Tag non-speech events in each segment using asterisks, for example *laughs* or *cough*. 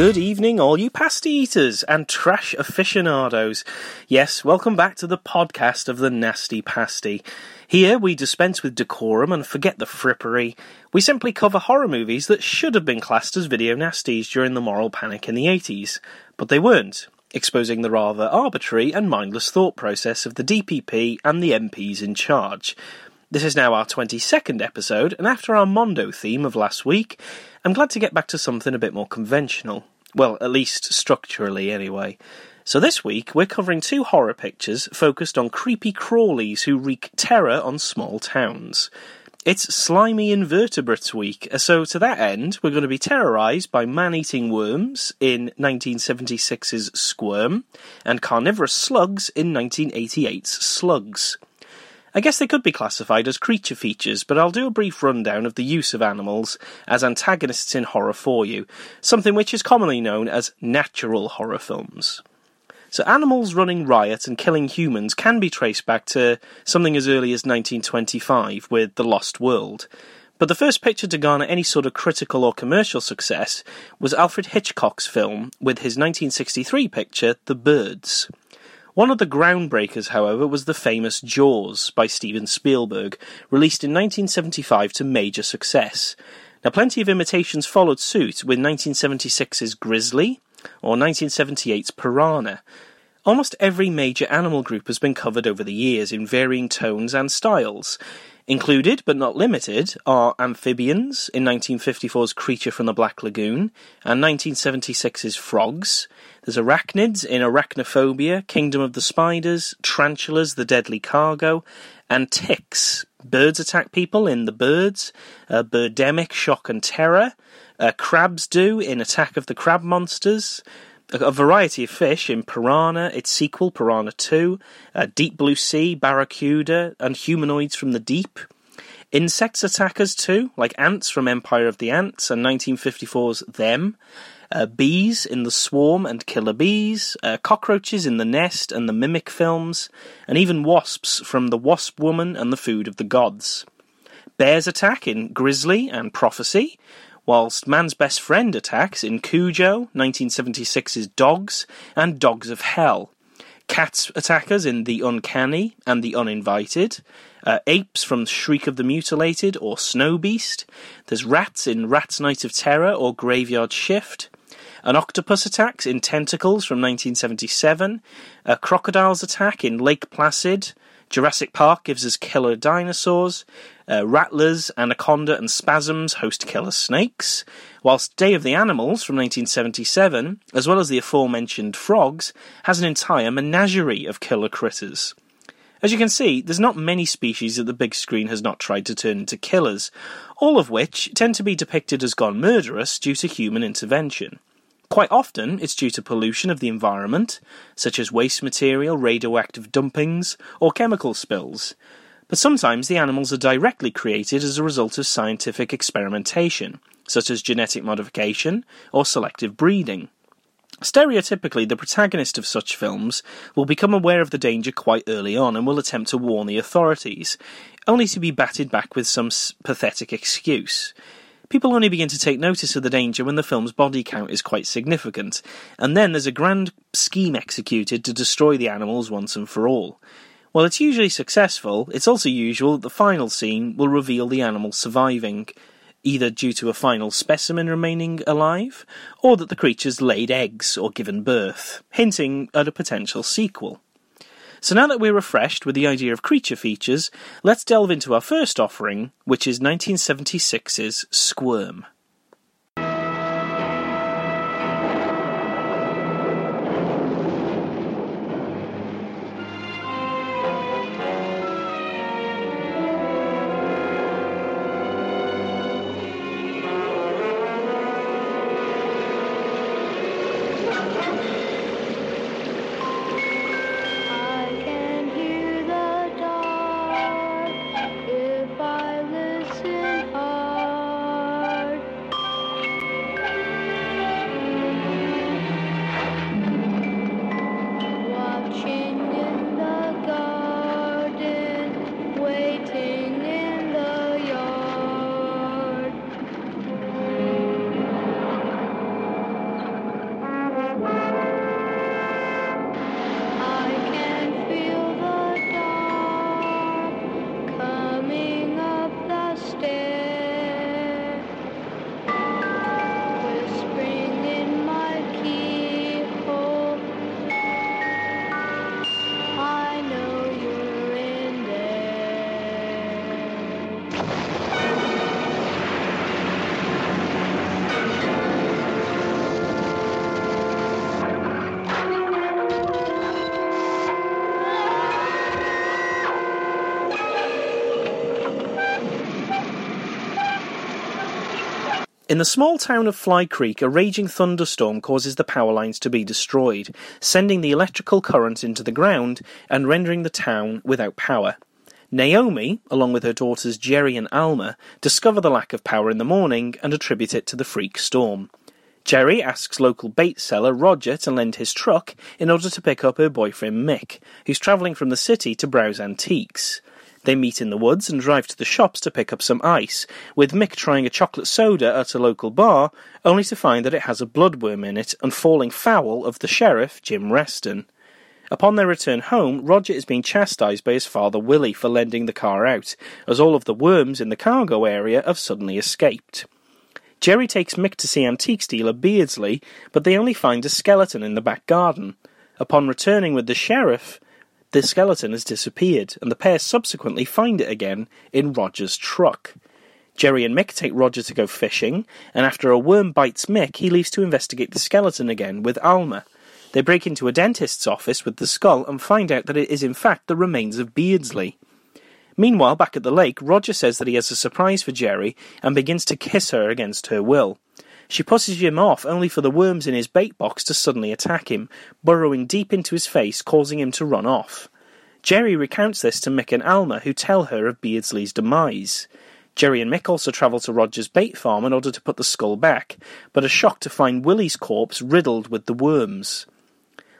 Good evening, all you pasty eaters and trash aficionados. Yes, welcome back to the podcast of the Nasty Pasty. Here we dispense with decorum and forget the frippery. We simply cover horror movies that should have been classed as video nasties during the moral panic in the 80s, but they weren't, exposing the rather arbitrary and mindless thought process of the DPP and the MPs in charge. This is now our 22nd episode, and after our Mondo theme of last week, I'm glad to get back to something a bit more conventional. Well, at least structurally, anyway. So this week, we're covering two horror pictures focused on creepy crawlies who wreak terror on small towns. It's Slimy Invertebrates Week, so to that end, we're going to be terrorised by man eating worms in 1976's Squirm and carnivorous slugs in 1988's Slugs. I guess they could be classified as creature features, but I'll do a brief rundown of the use of animals as antagonists in horror for you, something which is commonly known as natural horror films. So, animals running riot and killing humans can be traced back to something as early as 1925 with The Lost World. But the first picture to garner any sort of critical or commercial success was Alfred Hitchcock's film with his 1963 picture, The Birds. One of the groundbreakers, however, was the famous Jaws by Steven Spielberg, released in 1975 to major success. Now, plenty of imitations followed suit with 1976's Grizzly or 1978's Piranha. Almost every major animal group has been covered over the years in varying tones and styles. Included, but not limited, are amphibians in 1954's Creature from the Black Lagoon and 1976's Frogs. There's arachnids in Arachnophobia, Kingdom of the Spiders, tarantulas, The Deadly Cargo, and ticks. Birds attack people in The Birds, uh, Birdemic, Shock and Terror. Uh, crabs do in Attack of the Crab Monsters a variety of fish in Piranha, its sequel, Piranha 2, uh, Deep Blue Sea, Barracuda, and humanoids from the deep. Insects attackers too, like ants from Empire of the Ants and 1954's Them. Uh, bees in The Swarm and Killer Bees, uh, cockroaches in The Nest and the Mimic films, and even wasps from The Wasp Woman and The Food of the Gods. Bears attack in Grizzly and Prophecy, whilst Man's Best Friend attacks in Cujo, 1976's Dogs, and Dogs of Hell. Cats attackers in The Uncanny and The Uninvited. Uh, apes from Shriek of the Mutilated or Snow Beast. There's rats in Rat's Night of Terror or Graveyard Shift. An octopus attacks in Tentacles from 1977. A crocodile's attack in Lake Placid. Jurassic Park gives us killer dinosaurs. Uh, rattlers, Anaconda, and Spasms host killer snakes, whilst Day of the Animals from 1977, as well as the aforementioned Frogs, has an entire menagerie of killer critters. As you can see, there's not many species that the big screen has not tried to turn into killers, all of which tend to be depicted as gone murderous due to human intervention. Quite often, it's due to pollution of the environment, such as waste material, radioactive dumpings, or chemical spills, but sometimes the animals are directly created as a result of scientific experimentation, such as genetic modification or selective breeding. Stereotypically, the protagonist of such films will become aware of the danger quite early on and will attempt to warn the authorities, only to be batted back with some pathetic excuse. People only begin to take notice of the danger when the film's body count is quite significant, and then there's a grand scheme executed to destroy the animals once and for all. While it's usually successful, it's also usual that the final scene will reveal the animal surviving, either due to a final specimen remaining alive, or that the creatures laid eggs or given birth, hinting at a potential sequel. So now that we're refreshed with the idea of creature features, let's delve into our first offering, which is 1976's Squirm. The small town of Fly Creek, a raging thunderstorm causes the power lines to be destroyed, sending the electrical current into the ground and rendering the town without power. Naomi, along with her daughters Jerry and Alma, discover the lack of power in the morning and attribute it to the freak storm. Jerry asks local bait seller Roger to lend his truck in order to pick up her boyfriend Mick, who's travelling from the city to browse antiques. They meet in the woods and drive to the shops to pick up some ice, with Mick trying a chocolate soda at a local bar, only to find that it has a bloodworm in it and falling foul of the sheriff, Jim Reston. Upon their return home, Roger is being chastised by his father Willie for lending the car out, as all of the worms in the cargo area have suddenly escaped. Jerry takes Mick to see antique dealer Beardsley, but they only find a skeleton in the back garden. Upon returning with the sheriff, the skeleton has disappeared, and the pair subsequently find it again in Roger's truck. Jerry and Mick take Roger to go fishing, and after a worm bites Mick, he leaves to investigate the skeleton again with Alma. They break into a dentist's office with the skull and find out that it is in fact the remains of Beardsley. Meanwhile, back at the lake, Roger says that he has a surprise for Jerry and begins to kiss her against her will. She pushes him off only for the worms in his bait box to suddenly attack him, burrowing deep into his face, causing him to run off. Jerry recounts this to Mick and Alma, who tell her of Beardsley's demise. Jerry and Mick also travel to Roger's bait farm in order to put the skull back, but are shocked to find Willie's corpse riddled with the worms.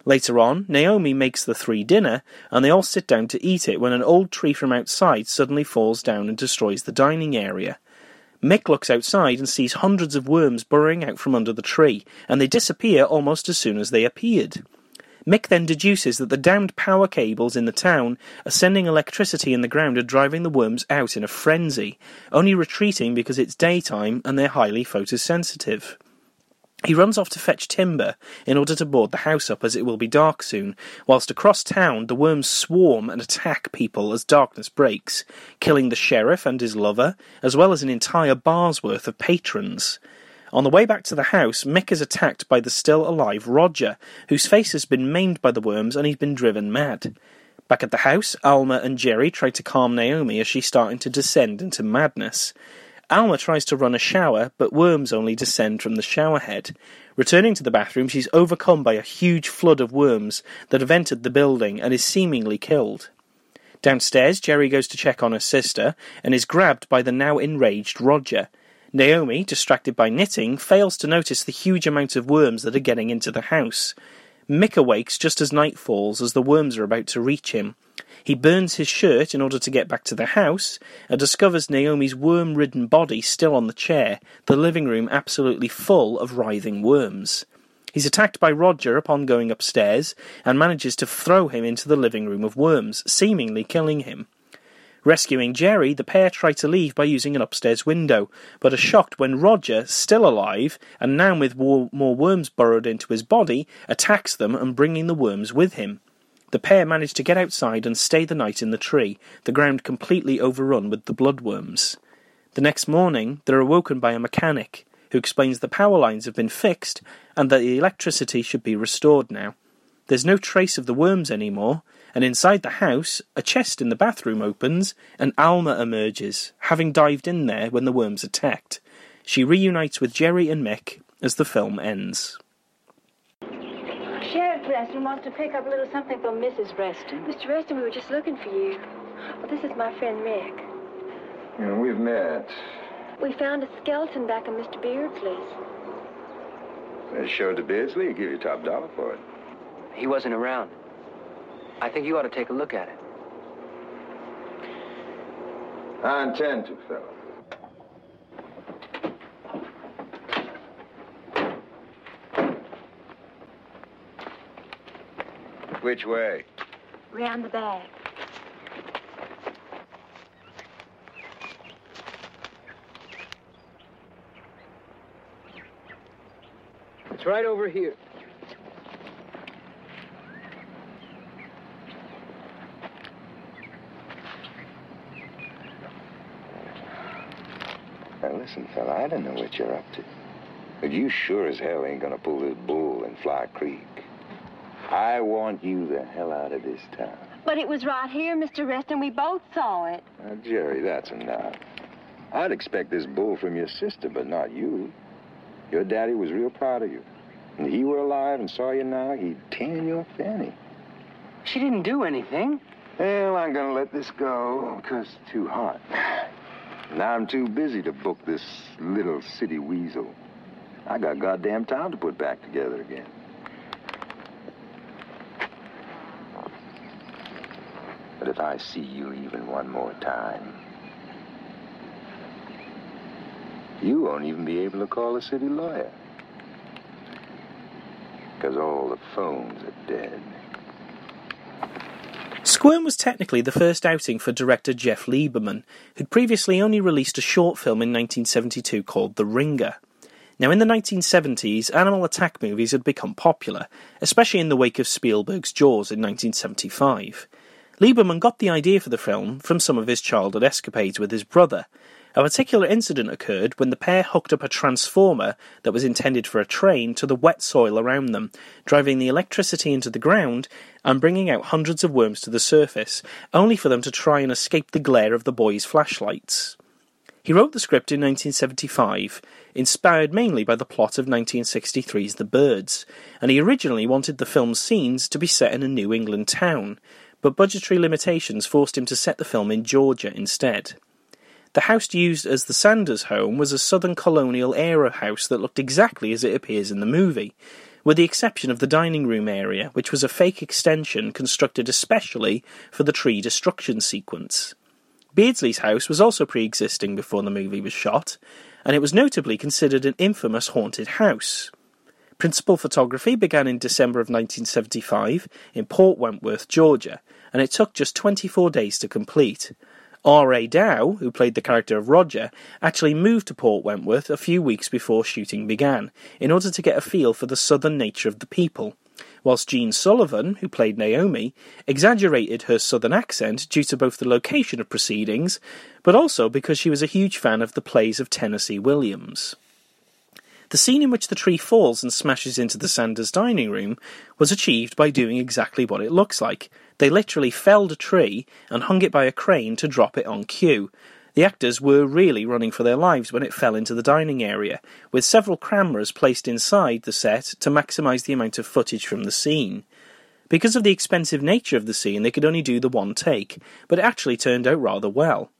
Later on, Naomi makes the three dinner, and they all sit down to eat it when an old tree from outside suddenly falls down and destroys the dining area. Mick looks outside and sees hundreds of worms burrowing out from under the tree, and they disappear almost as soon as they appeared. Mick then deduces that the downed power cables in the town are sending electricity in the ground and driving the worms out in a frenzy, only retreating because it's daytime and they're highly photosensitive. He runs off to fetch timber in order to board the house up as it will be dark soon, whilst across town the worms swarm and attack people as darkness breaks, killing the sheriff and his lover, as well as an entire bar's worth of patrons. On the way back to the house, Mick is attacked by the still alive Roger, whose face has been maimed by the worms and he's been driven mad. Back at the house, Alma and Jerry try to calm Naomi as she's starting to descend into madness. Alma tries to run a shower, but worms only descend from the shower head. Returning to the bathroom, she's overcome by a huge flood of worms that have entered the building and is seemingly killed. Downstairs, Jerry goes to check on her sister and is grabbed by the now enraged Roger. Naomi, distracted by knitting, fails to notice the huge amount of worms that are getting into the house. Mick awakes just as night falls as the worms are about to reach him. He burns his shirt in order to get back to the house and discovers Naomi's worm ridden body still on the chair, the living room absolutely full of writhing worms. He's attacked by Roger upon going upstairs and manages to throw him into the living room of worms, seemingly killing him. Rescuing Jerry, the pair try to leave by using an upstairs window, but are shocked when Roger, still alive, and now with more worms burrowed into his body, attacks them and bringing the worms with him. The pair manage to get outside and stay the night in the tree, the ground completely overrun with the bloodworms. The next morning, they're awoken by a mechanic, who explains the power lines have been fixed and that the electricity should be restored now. There's no trace of the worms anymore, and inside the house, a chest in the bathroom opens and Alma emerges, having dived in there when the worms attacked. She reunites with Jerry and Mick as the film ends. Sheriff Reston wants to pick up a little something from Mrs. Reston. Mr. Reston, we were just looking for you. Well, this is my friend Mick. Yeah, we've met. We found a skeleton back in Mr. Beardsley's. They showed to Beardsley. he'll give you top dollar for it. He wasn't around. I think you ought to take a look at it. I intend to, fellow. Which way? Round the back. It's right over here. Now, listen, fella, I don't know what you're up to. But you sure as hell ain't gonna pull this bull in Fly Creek. I want you the hell out of this town. But it was right here, Mr. Reston. We both saw it. Now, Jerry, that's enough. I'd expect this bull from your sister, but not you. Your daddy was real proud of you. And if he were alive and saw you now, he'd tan your fanny. She didn't do anything. Well, I'm gonna let this go, because it's too hot. Now I'm too busy to book this little city weasel. I got goddamn town to put back together again. But if I see you even one more time, you won't even be able to call a city lawyer. Because all the phones are dead. Squirm was technically the first outing for director Jeff Lieberman, who'd previously only released a short film in 1972 called The Ringer. Now, in the 1970s, animal attack movies had become popular, especially in the wake of Spielberg's Jaws in 1975. Lieberman got the idea for the film from some of his childhood escapades with his brother. A particular incident occurred when the pair hooked up a transformer that was intended for a train to the wet soil around them, driving the electricity into the ground and bringing out hundreds of worms to the surface, only for them to try and escape the glare of the boys' flashlights. He wrote the script in 1975, inspired mainly by the plot of 1963's The Birds, and he originally wanted the film's scenes to be set in a New England town, but budgetary limitations forced him to set the film in Georgia instead. The house used as the Sanders home was a southern colonial era house that looked exactly as it appears in the movie, with the exception of the dining room area, which was a fake extension constructed especially for the tree destruction sequence. Beardsley's house was also pre existing before the movie was shot, and it was notably considered an infamous haunted house. Principal photography began in December of 1975 in Port Wentworth, Georgia, and it took just 24 days to complete. R.A. Dow, who played the character of Roger, actually moved to Port Wentworth a few weeks before shooting began, in order to get a feel for the southern nature of the people, whilst Jean Sullivan, who played Naomi, exaggerated her southern accent due to both the location of proceedings, but also because she was a huge fan of the plays of Tennessee Williams. The scene in which the tree falls and smashes into the Sanders dining room was achieved by doing exactly what it looks like. They literally felled a tree and hung it by a crane to drop it on cue. The actors were really running for their lives when it fell into the dining area, with several cameras placed inside the set to maximise the amount of footage from the scene. Because of the expensive nature of the scene, they could only do the one take, but it actually turned out rather well.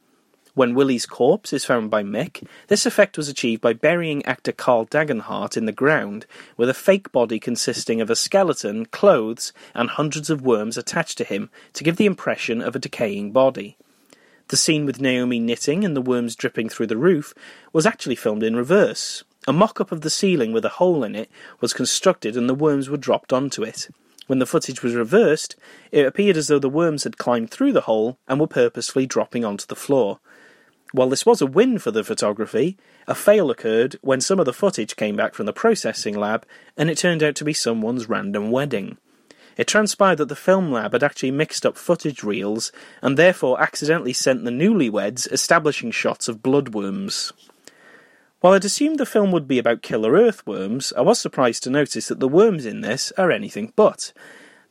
When Willie's corpse is found by Mick, this effect was achieved by burying actor Carl Dagenhart in the ground with a fake body consisting of a skeleton, clothes, and hundreds of worms attached to him to give the impression of a decaying body. The scene with Naomi knitting and the worms dripping through the roof was actually filmed in reverse. A mock up of the ceiling with a hole in it was constructed and the worms were dropped onto it. When the footage was reversed, it appeared as though the worms had climbed through the hole and were purposefully dropping onto the floor. While this was a win for the photography, a fail occurred when some of the footage came back from the processing lab and it turned out to be someone's random wedding. It transpired that the film lab had actually mixed up footage reels and therefore accidentally sent the newlyweds establishing shots of bloodworms. While I'd assumed the film would be about killer earthworms, I was surprised to notice that the worms in this are anything but.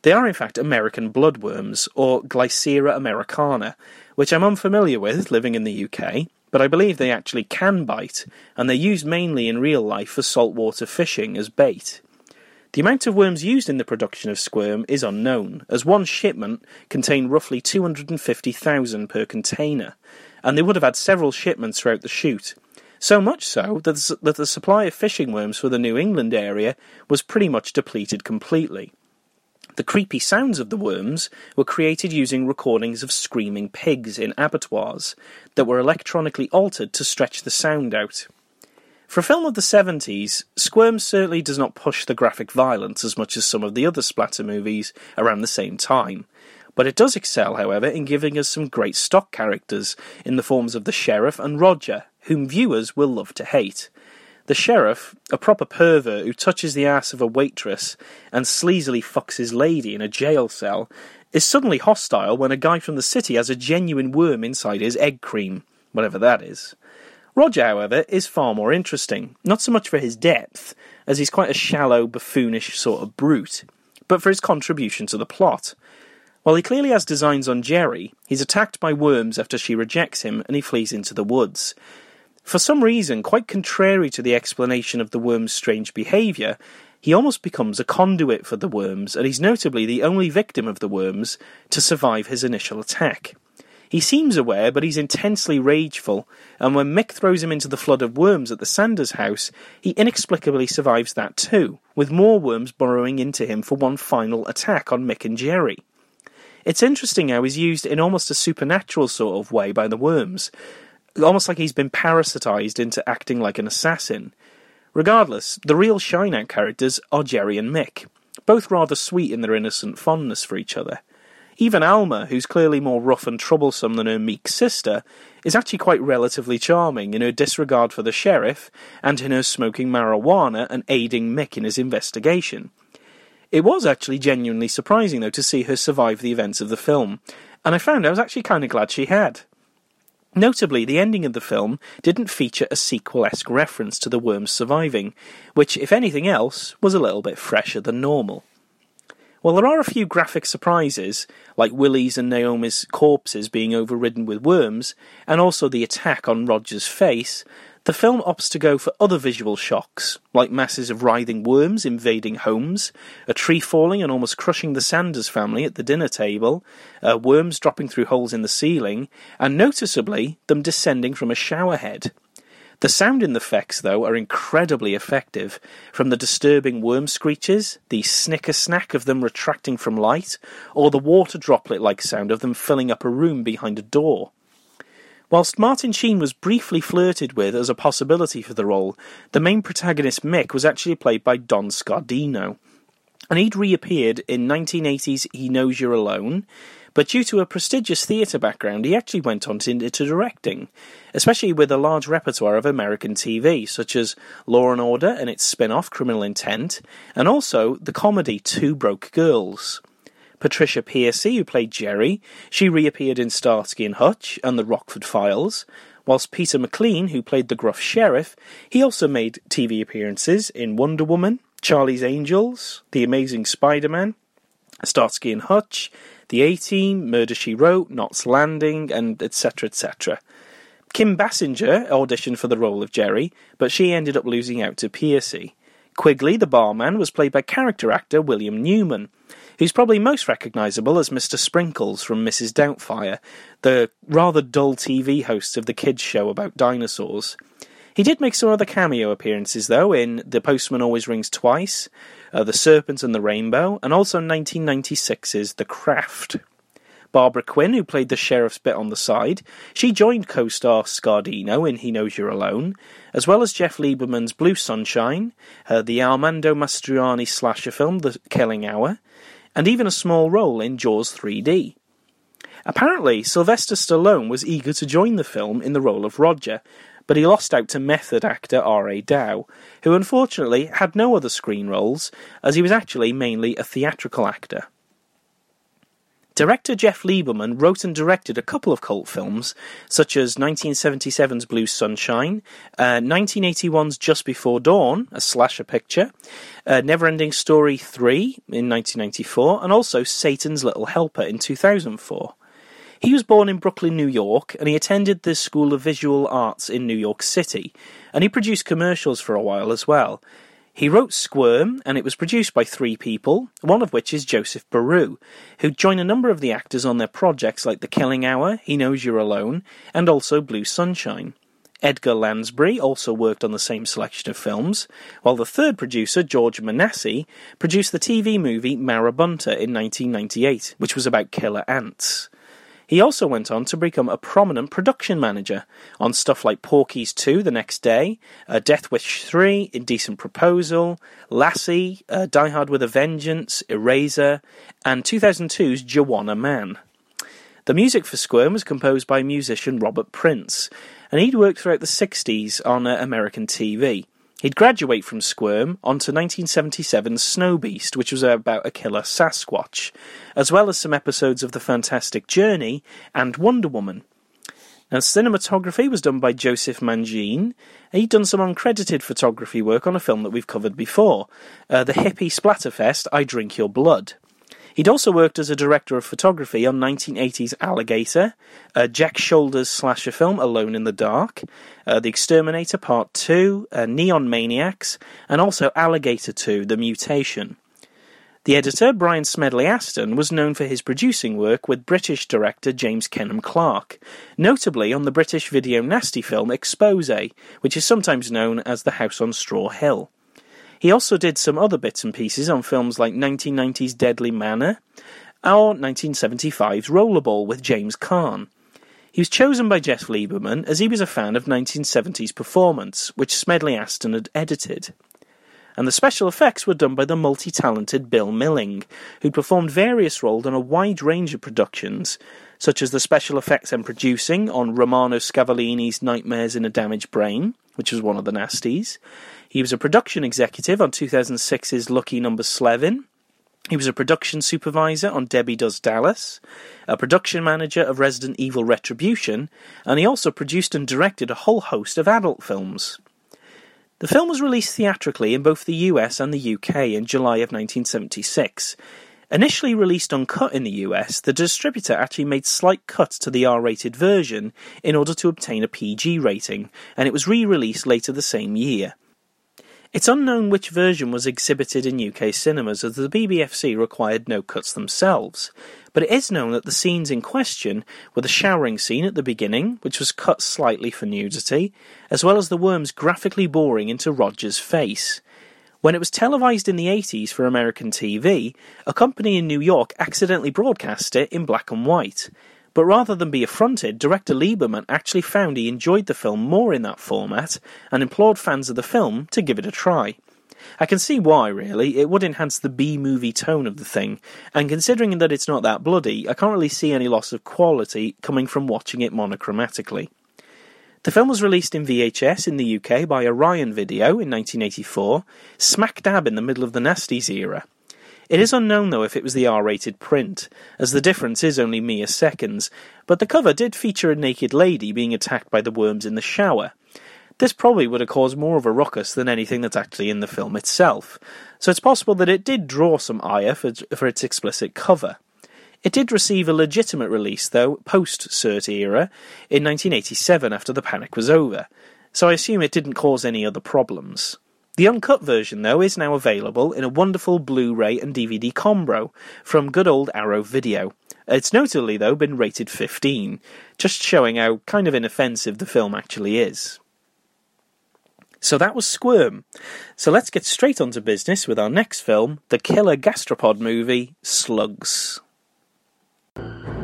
They are in fact American bloodworms, or Glycera americana, which I'm unfamiliar with living in the UK, but I believe they actually can bite, and they're used mainly in real life for saltwater fishing as bait. The amount of worms used in the production of squirm is unknown, as one shipment contained roughly 250,000 per container, and they would have had several shipments throughout the shoot. So much so that the, that the supply of fishing worms for the New England area was pretty much depleted completely. The creepy sounds of the worms were created using recordings of screaming pigs in abattoirs that were electronically altered to stretch the sound out. For a film of the 70s, Squirm certainly does not push the graphic violence as much as some of the other splatter movies around the same time. But it does excel, however, in giving us some great stock characters in the forms of the sheriff and Roger, whom viewers will love to hate. The sheriff, a proper pervert who touches the ass of a waitress and sleazily fucks his lady in a jail cell, is suddenly hostile when a guy from the city has a genuine worm inside his egg cream, whatever that is. Roger, however, is far more interesting, not so much for his depth, as he's quite a shallow, buffoonish sort of brute, but for his contribution to the plot. While he clearly has designs on Jerry, he's attacked by worms after she rejects him and he flees into the woods. For some reason, quite contrary to the explanation of the worm's strange behaviour, he almost becomes a conduit for the worms, and he's notably the only victim of the worms to survive his initial attack. He seems aware, but he's intensely rageful, and when Mick throws him into the flood of worms at the Sanders house, he inexplicably survives that too, with more worms burrowing into him for one final attack on Mick and Jerry. It's interesting how he's used in almost a supernatural sort of way by the worms, almost like he's been parasitized into acting like an assassin. Regardless, the real shine out characters are Jerry and Mick, both rather sweet in their innocent fondness for each other. Even Alma, who's clearly more rough and troublesome than her meek sister, is actually quite relatively charming in her disregard for the sheriff and in her smoking marijuana and aiding Mick in his investigation. It was actually genuinely surprising, though, to see her survive the events of the film, and I found I was actually kind of glad she had. Notably, the ending of the film didn't feature a sequel esque reference to the worms surviving, which, if anything else, was a little bit fresher than normal. While there are a few graphic surprises, like Willie's and Naomi's corpses being overridden with worms, and also the attack on Roger's face, the film opts to go for other visual shocks, like masses of writhing worms invading homes, a tree falling and almost crushing the Sanders family at the dinner table, uh, worms dropping through holes in the ceiling, and noticeably them descending from a shower head. The sound in the effects, though, are incredibly effective, from the disturbing worm screeches, the snicker snack of them retracting from light, or the water droplet like sound of them filling up a room behind a door. Whilst Martin Sheen was briefly flirted with as a possibility for the role, the main protagonist Mick was actually played by Don Scardino. And he'd reappeared in 1980's He Knows You're Alone, but due to a prestigious theatre background, he actually went on to directing, especially with a large repertoire of American TV, such as Law and Order and its spin off Criminal Intent, and also the comedy Two Broke Girls. Patricia Pearcy, who played Jerry, she reappeared in Starsky and Hutch and the Rockford Files, whilst Peter MacLean, who played the gruff sheriff, he also made TV appearances in Wonder Woman, Charlie's Angels, The Amazing Spider-Man, Starsky and Hutch, The A-Team, Murder She Wrote, Knots Landing, and etc. etc. Kim Basinger auditioned for the role of Jerry, but she ended up losing out to Pearcy. Quigley, the barman, was played by character actor William Newman, who's probably most recognisable as Mr. Sprinkles from Mrs. Doubtfire, the rather dull TV host of the kids' show about dinosaurs. He did make some other cameo appearances, though, in The Postman Always Rings Twice, uh, The Serpent and the Rainbow, and also 1996's The Craft. Barbara Quin, who played the sheriff's bit on the side, she joined co-star Scardino in He Knows You're Alone, as well as Jeff Lieberman's Blue Sunshine, uh, the Armando Mastroianni slasher film The Killing Hour, and even a small role in Jaws 3D. Apparently, Sylvester Stallone was eager to join the film in the role of Roger, but he lost out to method actor R.A. Dow, who unfortunately had no other screen roles, as he was actually mainly a theatrical actor. Director Jeff Lieberman wrote and directed a couple of cult films, such as 1977's Blue Sunshine, uh, 1981's Just Before Dawn, a slasher picture, uh, Neverending Story 3 in 1994, and also Satan's Little Helper in 2004. He was born in Brooklyn, New York, and he attended the School of Visual Arts in New York City, and he produced commercials for a while as well. He wrote Squirm, and it was produced by three people, one of which is Joseph Beruh, who joined a number of the actors on their projects like The Killing Hour, He Knows You're Alone, and also Blue Sunshine. Edgar Lansbury also worked on the same selection of films, while the third producer, George Manasse, produced the TV movie Marabunta in 1998, which was about killer ants. He also went on to become a prominent production manager on stuff like Porky's 2 the next day, uh, Death Wish 3, Indecent Proposal, Lassie, uh, Die Hard with a Vengeance, Eraser, and 2002's Juwanna Mann. The music for Squirm was composed by musician Robert Prince, and he'd worked throughout the 60s on uh, American TV. He'd graduate from Squirm onto 1977's Snow Beast, which was about a killer Sasquatch, as well as some episodes of The Fantastic Journey and Wonder Woman. Now, cinematography was done by Joseph Mangine. He'd done some uncredited photography work on a film that we've covered before, uh, the hippie splatterfest I Drink Your Blood. He'd also worked as a director of photography on 1980s Alligator, uh, Jack Sholder's slasher film Alone in the Dark, uh, The Exterminator Part 2, uh, Neon Maniacs, and also Alligator 2 The Mutation. The editor, Brian Smedley Aston, was known for his producing work with British director James Kenelm Clarke, notably on the British video nasty film Expose, which is sometimes known as The House on Straw Hill. He also did some other bits and pieces on films like 1990's Deadly Manor or 1975's Rollerball with James Caan. He was chosen by Jeff Lieberman as he was a fan of 1970s Performance, which Smedley Aston had edited. And the special effects were done by the multi talented Bill Milling, who performed various roles on a wide range of productions, such as the special effects and producing on Romano Scavolini's Nightmares in a Damaged Brain, which was one of the nasties, he was a production executive on 2006's Lucky Number Slevin. He was a production supervisor on Debbie Does Dallas, a production manager of Resident Evil Retribution, and he also produced and directed a whole host of adult films. The film was released theatrically in both the US and the UK in July of 1976. Initially released uncut in the US, the distributor actually made slight cuts to the R rated version in order to obtain a PG rating, and it was re released later the same year. It's unknown which version was exhibited in UK cinemas as the BBFC required no cuts themselves, but it is known that the scenes in question were the showering scene at the beginning, which was cut slightly for nudity, as well as the worms graphically boring into Roger's face. When it was televised in the 80s for American TV, a company in New York accidentally broadcast it in black and white, but rather than be affronted, director Lieberman actually found he enjoyed the film more in that format and implored fans of the film to give it a try. I can see why, really. It would enhance the B movie tone of the thing, and considering that it's not that bloody, I can't really see any loss of quality coming from watching it monochromatically. The film was released in VHS in the UK by Orion Video in 1984, smack dab in the middle of the Nasties era. It is unknown, though, if it was the R rated print, as the difference is only mere seconds, but the cover did feature a naked lady being attacked by the worms in the shower. This probably would have caused more of a ruckus than anything that's actually in the film itself, so it's possible that it did draw some ire for, for its explicit cover. It did receive a legitimate release, though, post cert era, in 1987 after the panic was over, so I assume it didn't cause any other problems. The uncut version, though, is now available in a wonderful Blu ray and DVD combo from good old Arrow Video. It's notably, though, been rated 15, just showing how kind of inoffensive the film actually is. So that was Squirm. So let's get straight on to business with our next film, the killer gastropod movie, Slugs you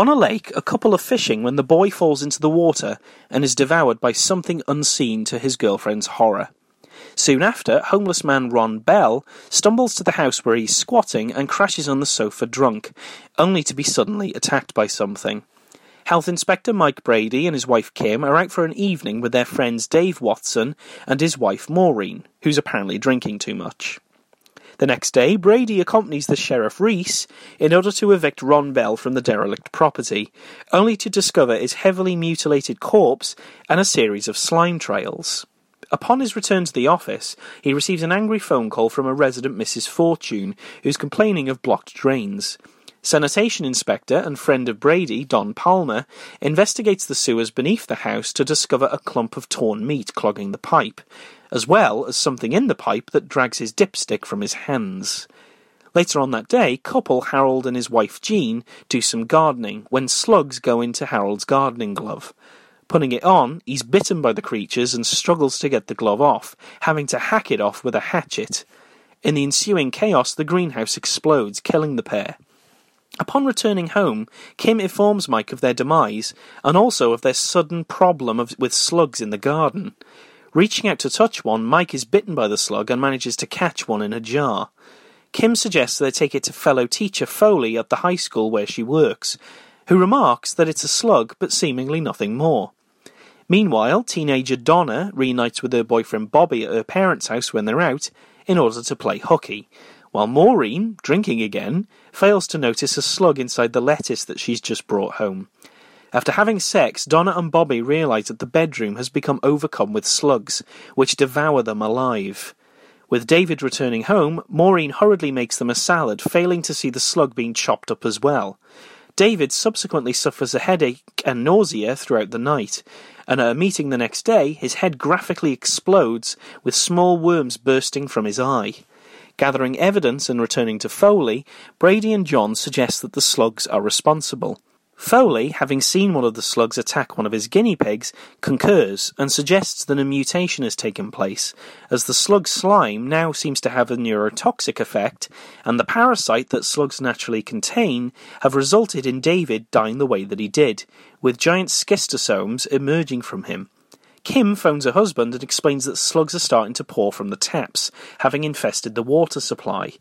On a lake, a couple are fishing when the boy falls into the water and is devoured by something unseen to his girlfriend's horror. Soon after, homeless man Ron Bell stumbles to the house where he's squatting and crashes on the sofa drunk, only to be suddenly attacked by something. Health Inspector Mike Brady and his wife Kim are out for an evening with their friends Dave Watson and his wife Maureen, who's apparently drinking too much. The next day, Brady accompanies the Sheriff Reese in order to evict Ron Bell from the derelict property, only to discover his heavily mutilated corpse and a series of slime trails. Upon his return to the office, he receives an angry phone call from a resident Mrs. Fortune, who's complaining of blocked drains. Sanitation inspector and friend of Brady, Don Palmer, investigates the sewers beneath the house to discover a clump of torn meat clogging the pipe, as well as something in the pipe that drags his dipstick from his hands. Later on that day, couple Harold and his wife Jean do some gardening when slugs go into Harold's gardening glove. Putting it on, he's bitten by the creatures and struggles to get the glove off, having to hack it off with a hatchet. In the ensuing chaos, the greenhouse explodes, killing the pair. Upon returning home, Kim informs Mike of their demise and also of their sudden problem of, with slugs in the garden. Reaching out to touch one, Mike is bitten by the slug and manages to catch one in a jar. Kim suggests they take it to fellow teacher Foley at the high school where she works, who remarks that it's a slug but seemingly nothing more. Meanwhile, teenager Donna reunites with her boyfriend Bobby at her parents' house when they're out in order to play hooky, while Maureen, drinking again, fails to notice a slug inside the lettuce that she's just brought home. After having sex, Donna and Bobby realize that the bedroom has become overcome with slugs, which devour them alive. With David returning home, Maureen hurriedly makes them a salad, failing to see the slug being chopped up as well. David subsequently suffers a headache and nausea throughout the night, and at a meeting the next day, his head graphically explodes with small worms bursting from his eye. Gathering evidence and returning to Foley, Brady and John suggest that the slugs are responsible. Foley, having seen one of the slugs attack one of his guinea pigs, concurs and suggests that a mutation has taken place, as the slug's slime now seems to have a neurotoxic effect, and the parasite that slugs naturally contain have resulted in David dying the way that he did, with giant schistosomes emerging from him. Kim phones her husband and explains that slugs are starting to pour from the taps, having infested the water supply.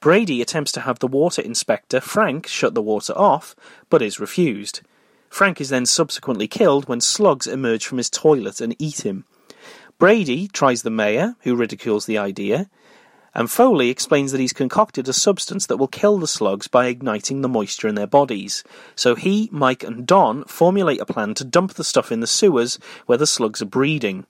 Brady attempts to have the water inspector, Frank, shut the water off, but is refused. Frank is then subsequently killed when slugs emerge from his toilet and eat him. Brady tries the mayor, who ridicules the idea, and Foley explains that he's concocted a substance that will kill the slugs by igniting the moisture in their bodies. So he, Mike, and Don formulate a plan to dump the stuff in the sewers where the slugs are breeding.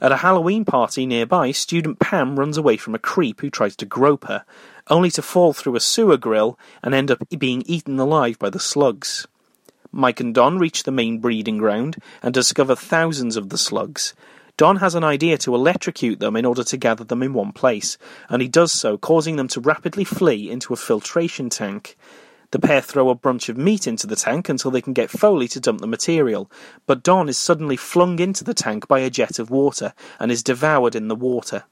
At a Halloween party nearby, student Pam runs away from a creep who tries to grope her, only to fall through a sewer grill and end up being eaten alive by the slugs. Mike and Don reach the main breeding ground and discover thousands of the slugs. Don has an idea to electrocute them in order to gather them in one place, and he does so, causing them to rapidly flee into a filtration tank. The pair throw a bunch of meat into the tank until they can get Foley to dump the material, but Don is suddenly flung into the tank by a jet of water and is devoured in the water.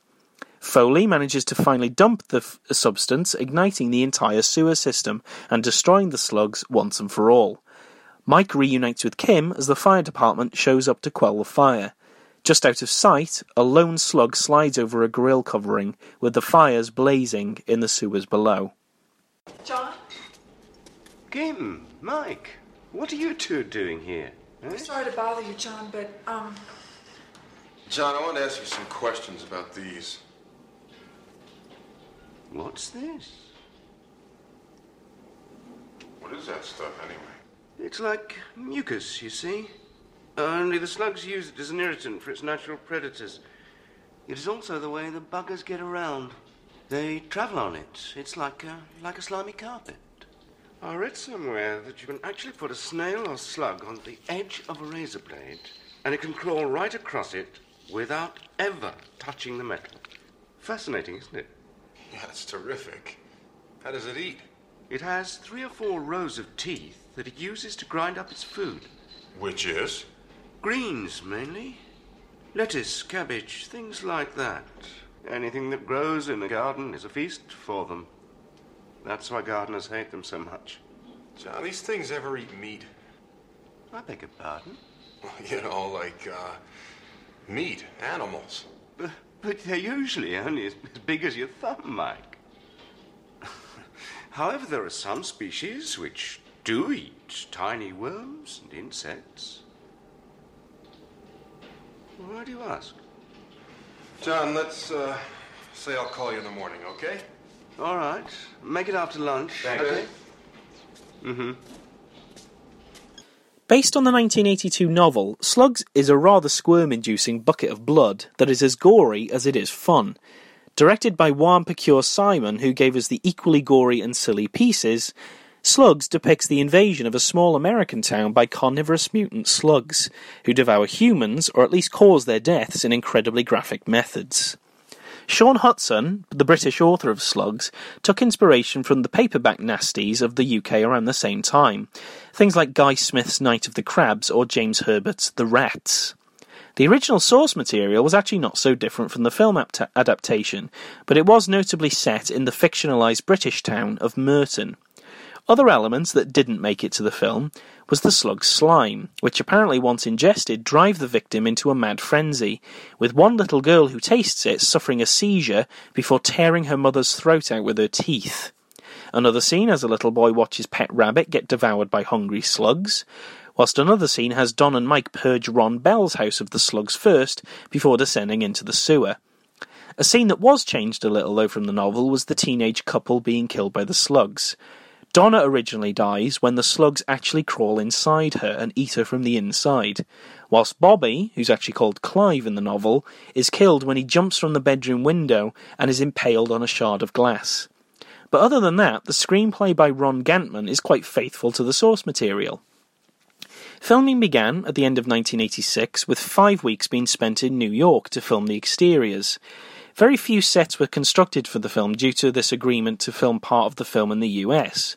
Foley manages to finally dump the f- substance, igniting the entire sewer system and destroying the slugs once and for all. Mike reunites with Kim as the fire department shows up to quell the fire. Just out of sight, a lone slug slides over a grill covering, with the fires blazing in the sewers below. John? Kim, Mike, what are you two doing here? eh? Sorry to bother you, John, but, um, John, I want to ask you some questions about these. What's this? What is that stuff anyway? It's like mucus, you see. Only the slugs use it as an irritant for its natural predators. It is also the way the buggers get around. They travel on it. It's like a, like a slimy carpet. I read somewhere that you can actually put a snail or slug on the edge of a razor blade, and it can crawl right across it without ever touching the metal. Fascinating, isn't it? Yeah, that's terrific. How does it eat? It has three or four rows of teeth that it uses to grind up its food. Which is? Greens, mainly. Lettuce, cabbage, things like that. Anything that grows in a garden is a feast for them. That's why gardeners hate them so much. John, these things ever eat meat? I beg your pardon? You know, like, uh, meat, animals. But, but they're usually only as, as big as your thumb, Mike. *laughs* However, there are some species which do eat tiny worms and insects. Why do you ask? John, let's, uh, say I'll call you in the morning, okay? All right. Make it after lunch. Thanks. Okay. Mm-hmm. Based on the 1982 novel, Slugs is a rather squirm inducing bucket of blood that is as gory as it is fun. Directed by Juan Piquer Simon, who gave us the equally gory and silly pieces, Slugs depicts the invasion of a small American town by carnivorous mutant slugs, who devour humans, or at least cause their deaths in incredibly graphic methods. Shaun Hutson, the British author of Slugs, took inspiration from the paperback nasties of the UK around the same time, things like Guy Smith's Night of the Crabs or James Herbert's The Rats. The original source material was actually not so different from the film apta- adaptation, but it was notably set in the fictionalised British town of Merton. Other elements that didn't make it to the film was the slug's slime, which apparently once ingested drive the victim into a mad frenzy, with one little girl who tastes it suffering a seizure before tearing her mother's throat out with her teeth. Another scene has a little boy watch pet rabbit get devoured by hungry slugs, whilst another scene has Don and Mike purge Ron Bell's house of the slugs first before descending into the sewer. A scene that was changed a little though from the novel was the teenage couple being killed by the slugs. Donna originally dies when the slugs actually crawl inside her and eat her from the inside, whilst Bobby, who's actually called Clive in the novel, is killed when he jumps from the bedroom window and is impaled on a shard of glass. But other than that, the screenplay by Ron Gantman is quite faithful to the source material. Filming began at the end of 1986, with five weeks being spent in New York to film the exteriors. Very few sets were constructed for the film due to this agreement to film part of the film in the US,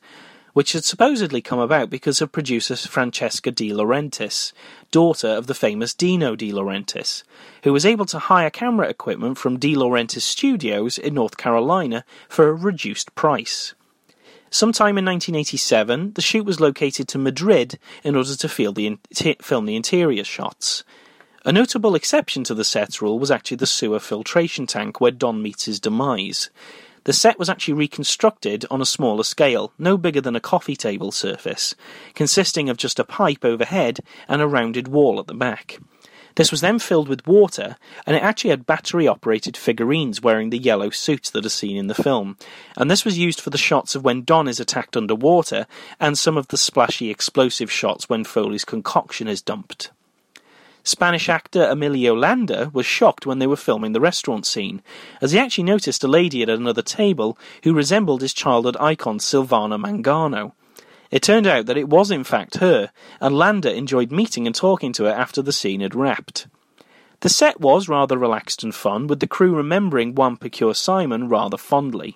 which had supposedly come about because of producer Francesca De Laurentiis, daughter of the famous Dino De Laurentiis, who was able to hire camera equipment from De Laurentiis Studios in North Carolina for a reduced price. Sometime in 1987, the shoot was located to Madrid in order to film the, film the interior shots. A notable exception to the set rule was actually the sewer filtration tank where Don meets his demise. The set was actually reconstructed on a smaller scale, no bigger than a coffee table surface, consisting of just a pipe overhead and a rounded wall at the back. This was then filled with water, and it actually had battery operated figurines wearing the yellow suits that are seen in the film. And this was used for the shots of when Don is attacked underwater, and some of the splashy explosive shots when Foley's concoction is dumped. Spanish actor Emilio Landa was shocked when they were filming the restaurant scene, as he actually noticed a lady at another table who resembled his childhood icon Silvana Mangano. It turned out that it was in fact her, and Landa enjoyed meeting and talking to her after the scene had wrapped. The set was rather relaxed and fun, with the crew remembering Juan Piquer Simon rather fondly.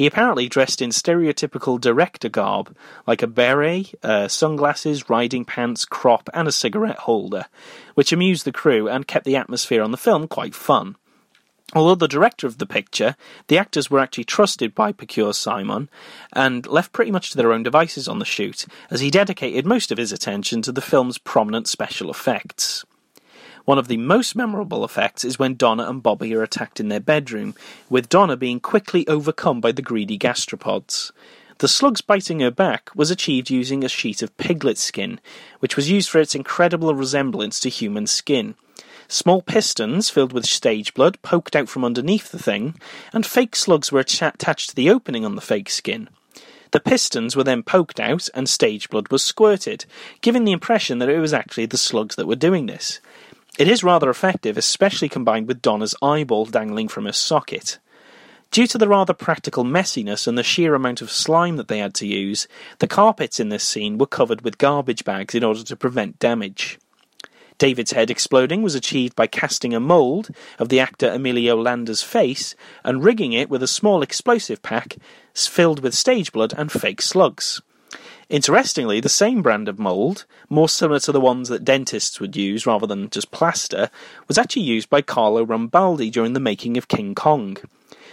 He apparently dressed in stereotypical director garb, like a beret, uh, sunglasses, riding pants, crop, and a cigarette holder, which amused the crew and kept the atmosphere on the film quite fun. Although the director of the picture, the actors were actually trusted by Piquer Simon and left pretty much to their own devices on the shoot, as he dedicated most of his attention to the film's prominent special effects. One of the most memorable effects is when Donna and Bobby are attacked in their bedroom, with Donna being quickly overcome by the greedy gastropods. The slugs biting her back was achieved using a sheet of piglet skin, which was used for its incredible resemblance to human skin. Small pistons filled with stage blood poked out from underneath the thing, and fake slugs were attached to the opening on the fake skin. The pistons were then poked out and stage blood was squirted, giving the impression that it was actually the slugs that were doing this. It is rather effective, especially combined with Donna's eyeball dangling from her socket. Due to the rather practical messiness and the sheer amount of slime that they had to use, the carpets in this scene were covered with garbage bags in order to prevent damage. David's head exploding was achieved by casting a mould of the actor Emilio Landa's face and rigging it with a small explosive pack filled with stage blood and fake slugs. Interestingly, the same brand of mould, more similar to the ones that dentists would use rather than just plaster, was actually used by Carlo Rambaldi during the making of King Kong.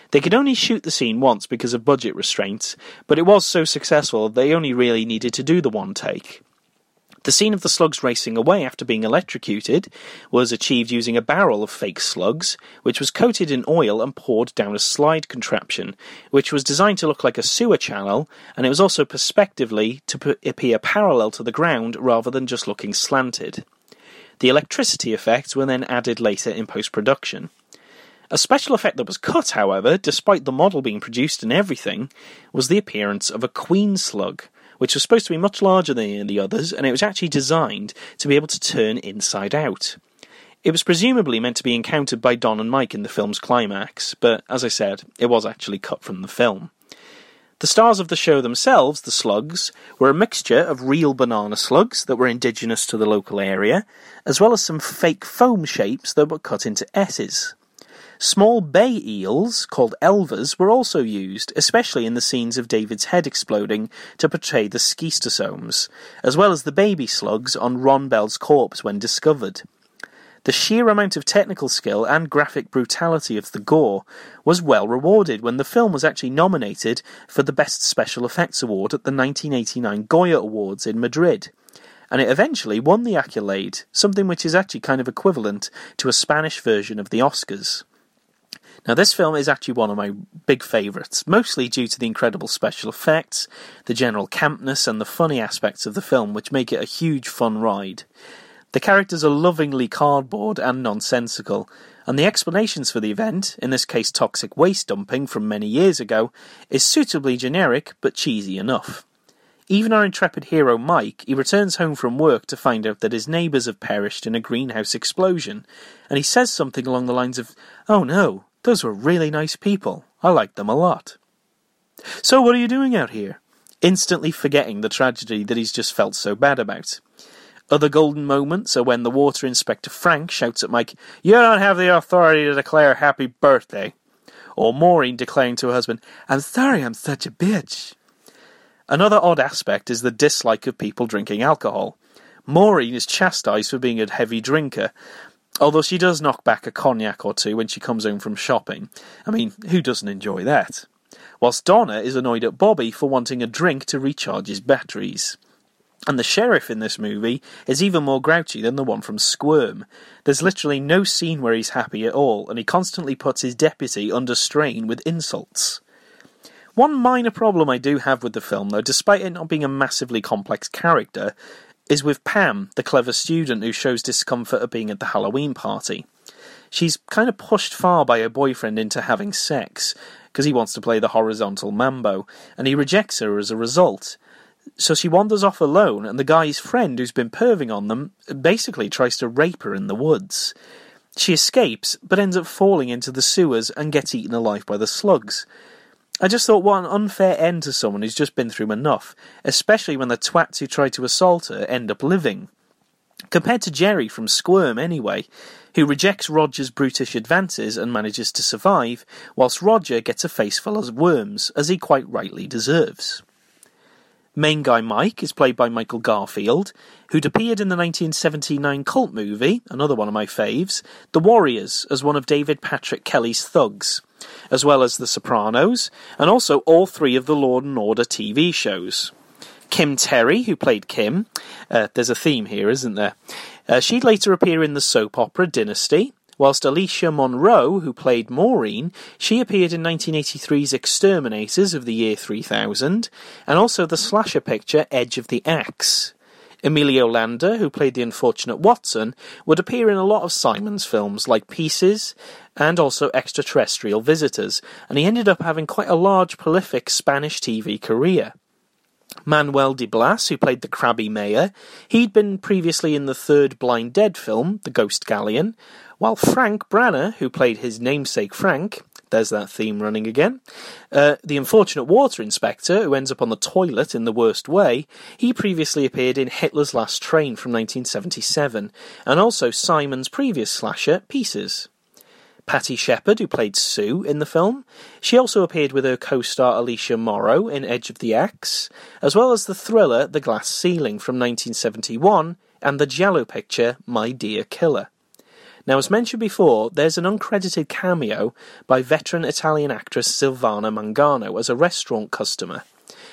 They could only shoot the scene once because of budget restraints, but it was so successful they only really needed to do the one take. The scene of the slugs racing away after being electrocuted was achieved using a barrel of fake slugs, which was coated in oil and poured down a slide contraption, which was designed to look like a sewer channel, and it was also perspectively to appear parallel to the ground rather than just looking slanted. The electricity effects were then added later in post production. A special effect that was cut, however, despite the model being produced and everything, was the appearance of a queen slug, which was supposed to be much larger than the others, and it was actually designed to be able to turn inside out. It was presumably meant to be encountered by Don and Mike in the film's climax, but as I said, it was actually cut from the film. The stars of the show themselves, the slugs, were a mixture of real banana slugs that were indigenous to the local area, as well as some fake foam shapes that were cut into S's. Small bay eels, called elvers, were also used, especially in the scenes of David's head exploding to portray the schistosomes, as well as the baby slugs on Ron Bell's corpse when discovered. The sheer amount of technical skill and graphic brutality of the gore was well rewarded when the film was actually nominated for the Best Special Effects Award at the 1989 Goya Awards in Madrid and it eventually won the accolade, something which is actually kind of equivalent to a Spanish version of the Oscars. Now, this film is actually one of my big favourites, mostly due to the incredible special effects, the general campness, and the funny aspects of the film, which make it a huge fun ride. The characters are lovingly cardboard and nonsensical, and the explanations for the event, in this case toxic waste dumping from many years ago, is suitably generic but cheesy enough. Even our intrepid hero Mike, he returns home from work to find out that his neighbours have perished in a greenhouse explosion, and he says something along the lines of, Oh no, those were really nice people. I liked them a lot. So what are you doing out here? Instantly forgetting the tragedy that he's just felt so bad about. Other golden moments are when the water inspector Frank shouts at Mike, You don't have the authority to declare happy birthday. Or Maureen declaring to her husband, I'm sorry I'm such a bitch. Another odd aspect is the dislike of people drinking alcohol. Maureen is chastised for being a heavy drinker, although she does knock back a cognac or two when she comes home from shopping. I mean, who doesn't enjoy that? Whilst Donna is annoyed at Bobby for wanting a drink to recharge his batteries. And the sheriff in this movie is even more grouchy than the one from Squirm. There's literally no scene where he's happy at all, and he constantly puts his deputy under strain with insults. One minor problem I do have with the film, though, despite it not being a massively complex character, is with Pam, the clever student who shows discomfort at being at the Halloween party. She's kind of pushed far by her boyfriend into having sex, because he wants to play the horizontal mambo, and he rejects her as a result. So she wanders off alone, and the guy's friend who's been perving on them basically tries to rape her in the woods. She escapes, but ends up falling into the sewers and gets eaten alive by the slugs. I just thought what an unfair end to someone who's just been through enough, especially when the twats who try to assault her end up living. Compared to Jerry from Squirm, anyway, who rejects Roger's brutish advances and manages to survive, whilst Roger gets a face full of worms, as he quite rightly deserves. Main guy Mike is played by Michael Garfield, who'd appeared in the 1979 cult movie, another one of my faves, The Warriors, as one of David Patrick Kelly's thugs, as well as The Sopranos, and also all three of the Law and Order TV shows. Kim Terry, who played Kim, uh, there's a theme here, isn't there? Uh, she'd later appear in the soap opera Dynasty, whilst Alicia Monroe, who played Maureen, she appeared in 1983's Exterminators of the year 3000, and also the slasher picture Edge of the Axe. Emilio Landa, who played the unfortunate Watson, would appear in a lot of Simon's films like Pieces and also Extraterrestrial Visitors, and he ended up having quite a large, prolific Spanish TV career. Manuel de Blas, who played the crabby mayor, he'd been previously in the third Blind Dead film, The Ghost Galleon, while Frank Branner, who played his namesake Frank, there's that theme running again, uh, the unfortunate water inspector who ends up on the toilet in the worst way, he previously appeared in Hitler's Last Train from 1977, and also Simon's previous slasher, Pieces. Patty Shepard, who played Sue in the film. She also appeared with her co star Alicia Morrow in Edge of the Axe, as well as the thriller The Glass Ceiling from 1971 and the Giallo picture My Dear Killer. Now, as mentioned before, there's an uncredited cameo by veteran Italian actress Silvana Mangano as a restaurant customer.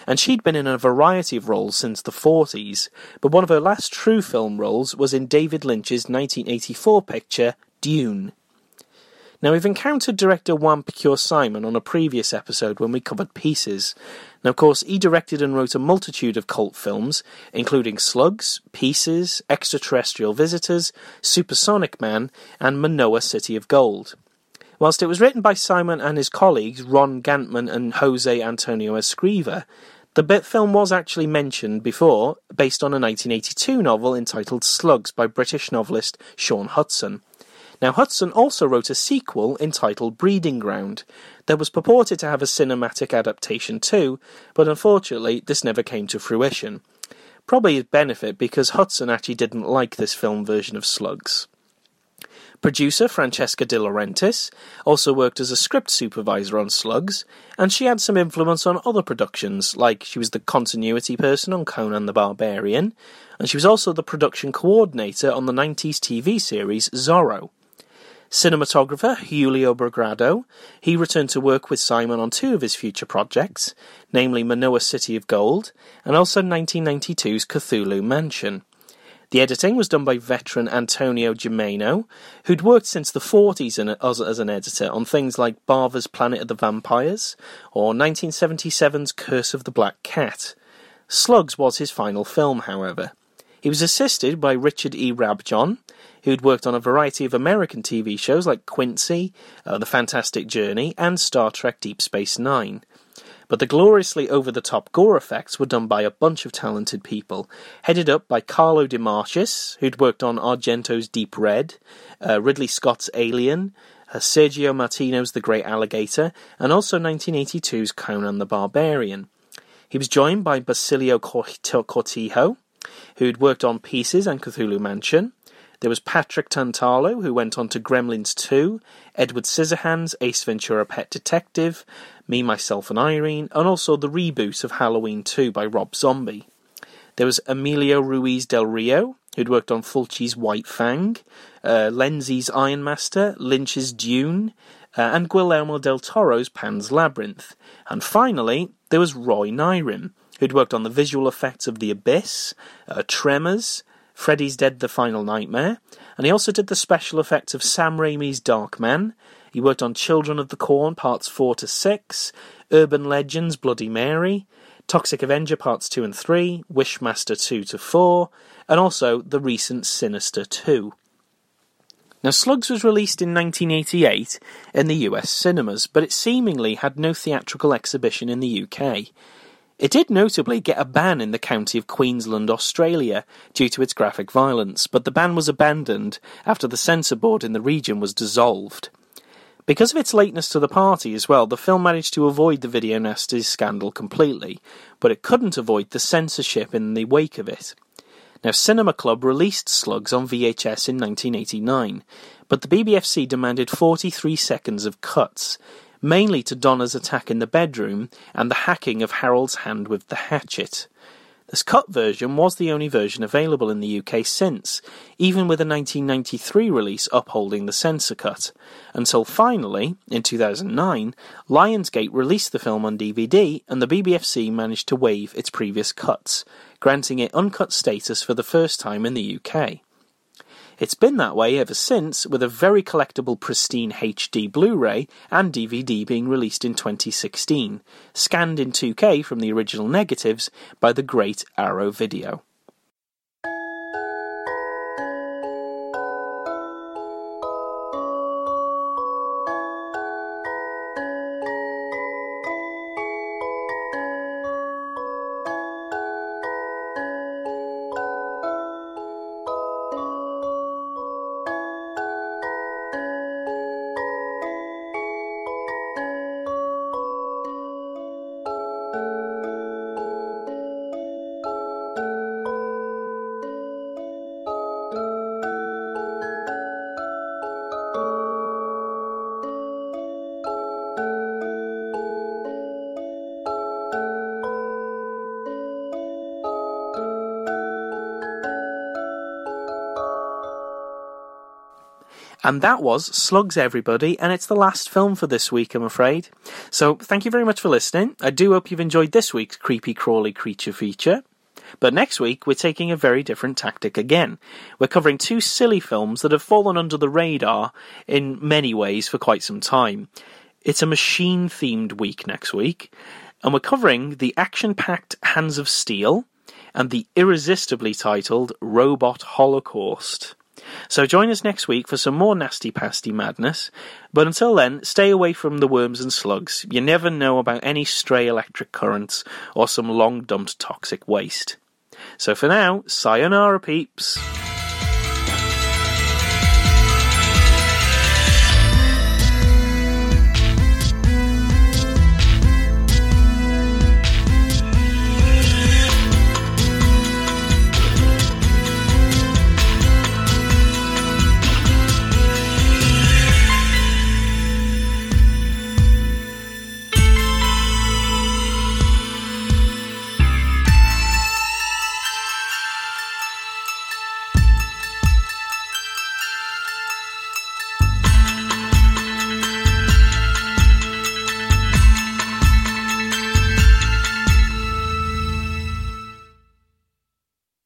And she'd been in a variety of roles since the 40s, but one of her last true film roles was in David Lynch's 1984 picture Dune. Now, we've encountered director Juan Piquer Simon on a previous episode when we covered Pieces. Now, of course, he directed and wrote a multitude of cult films, including Slugs, Pieces, Extraterrestrial Visitors, Supersonic Man, and Manoa City of Gold. Whilst it was written by Simon and his colleagues Ron Gantman and Jose Antonio Escriva, the bit film was actually mentioned before, based on a 1982 novel entitled Slugs by British novelist Shaun Hutson. Now, Hutson also wrote a sequel entitled Breeding Ground that was purported to have a cinematic adaptation too, but unfortunately, this never came to fruition. Probably his benefit because Hutson actually didn't like this film version of Slugs. Producer Francesca De Laurentiis also worked as a script supervisor on Slugs, and she had some influence on other productions, like she was the continuity person on Conan the Barbarian, and she was also the production coordinator on the 90s TV series Zorro. Cinematographer Julio Bragado, he returned to work with Simon on two of his future projects, namely Manoa City of Gold and also 1992's Cthulhu Mansion. The editing was done by veteran Antonio Gimeno, who'd worked since the 40s in, as, an editor on things like Bava's Planet of the Vampires or 1977's Curse of the Black Cat. Slugs was his final film, however. He was assisted by Richard E. Rabjohn, who'd worked on a variety of American TV shows like Quincy, uh, The Fantastic Journey, and Star Trek Deep Space Nine. But the gloriously over the top gore effects were done by a bunch of talented people, headed up by Carlo De Marchis, who'd worked on Argento's Deep Red, uh, Ridley Scott's Alien, uh, Sergio Martino's The Great Alligator, and also 1982's Conan the Barbarian. He was joined by Basilio Cortijo, who'd worked on Pieces and Cthulhu Mansion. There was Patrick Tantalo, who went on to Gremlins 2, Edward Scissorhands, Ace Ventura Pet Detective, Me, Myself and Irene, and also the reboot of Halloween 2 by Rob Zombie. There was Emilio Ruiz del Rio, who'd worked on Fulci's White Fang, uh, Lenzi's Ironmaster, Lynch's Dune, uh, and Guillermo del Toro's Pan's Labyrinth. And finally, there was Roy Knyrim, who'd worked on the visual effects of The Abyss, uh, Tremors, Freddy's Dead The Final Nightmare, and he also did the special effects of Sam Raimi's Darkman. He worked on Children of the Corn Parts 4 to 6, Urban Legends Bloody Mary, Toxic Avenger Parts 2 and 3, Wishmaster 2 to 4, and also the recent Sinister 2. Now, Slugs was released in 1988 in the US cinemas, but it seemingly had no theatrical exhibition in the UK. It did notably get a ban in the county of Queensland, Australia, due to its graphic violence, but the ban was abandoned after the censor board in the region was dissolved. Because of its lateness to the party as well, the film managed to avoid the video nasty scandal completely, but it couldn't avoid the censorship in the wake of it. Now, Cinema Club released Slugs on VHS in 1989, but the BBFC demanded 43 seconds of cuts, mainly to Donna's attack in the bedroom and the hacking of Harold's hand with the hatchet. This cut version was the only version available in the UK since, even with a 1993 release upholding the censor cut, until finally, in 2009, Lionsgate released the film on DVD and the BBFC managed to waive its previous cuts, granting it uncut status for the first time in the UK. It's been that way ever since, with a very collectible pristine HD Blu ray and DVD being released in 2016, scanned in 2K from the original negatives by the great Arrow Video. And that was Slugs Everybody, and it's the last film for this week, I'm afraid. So thank you very much for listening. I do hope you've enjoyed this week's Creepy Crawly Creature feature. But next week, we're taking a very different tactic again. We're covering two silly films that have fallen under the radar in many ways for quite some time. It's a machine themed week next week, and we're covering the action packed Hands of Steel and the irresistibly titled Robot Holocaust. So join us next week for some more nasty pasty madness. But until then, stay away from the worms and slugs. You never know about any stray electric currents or some long dumped toxic waste. So for now, sayonara peeps.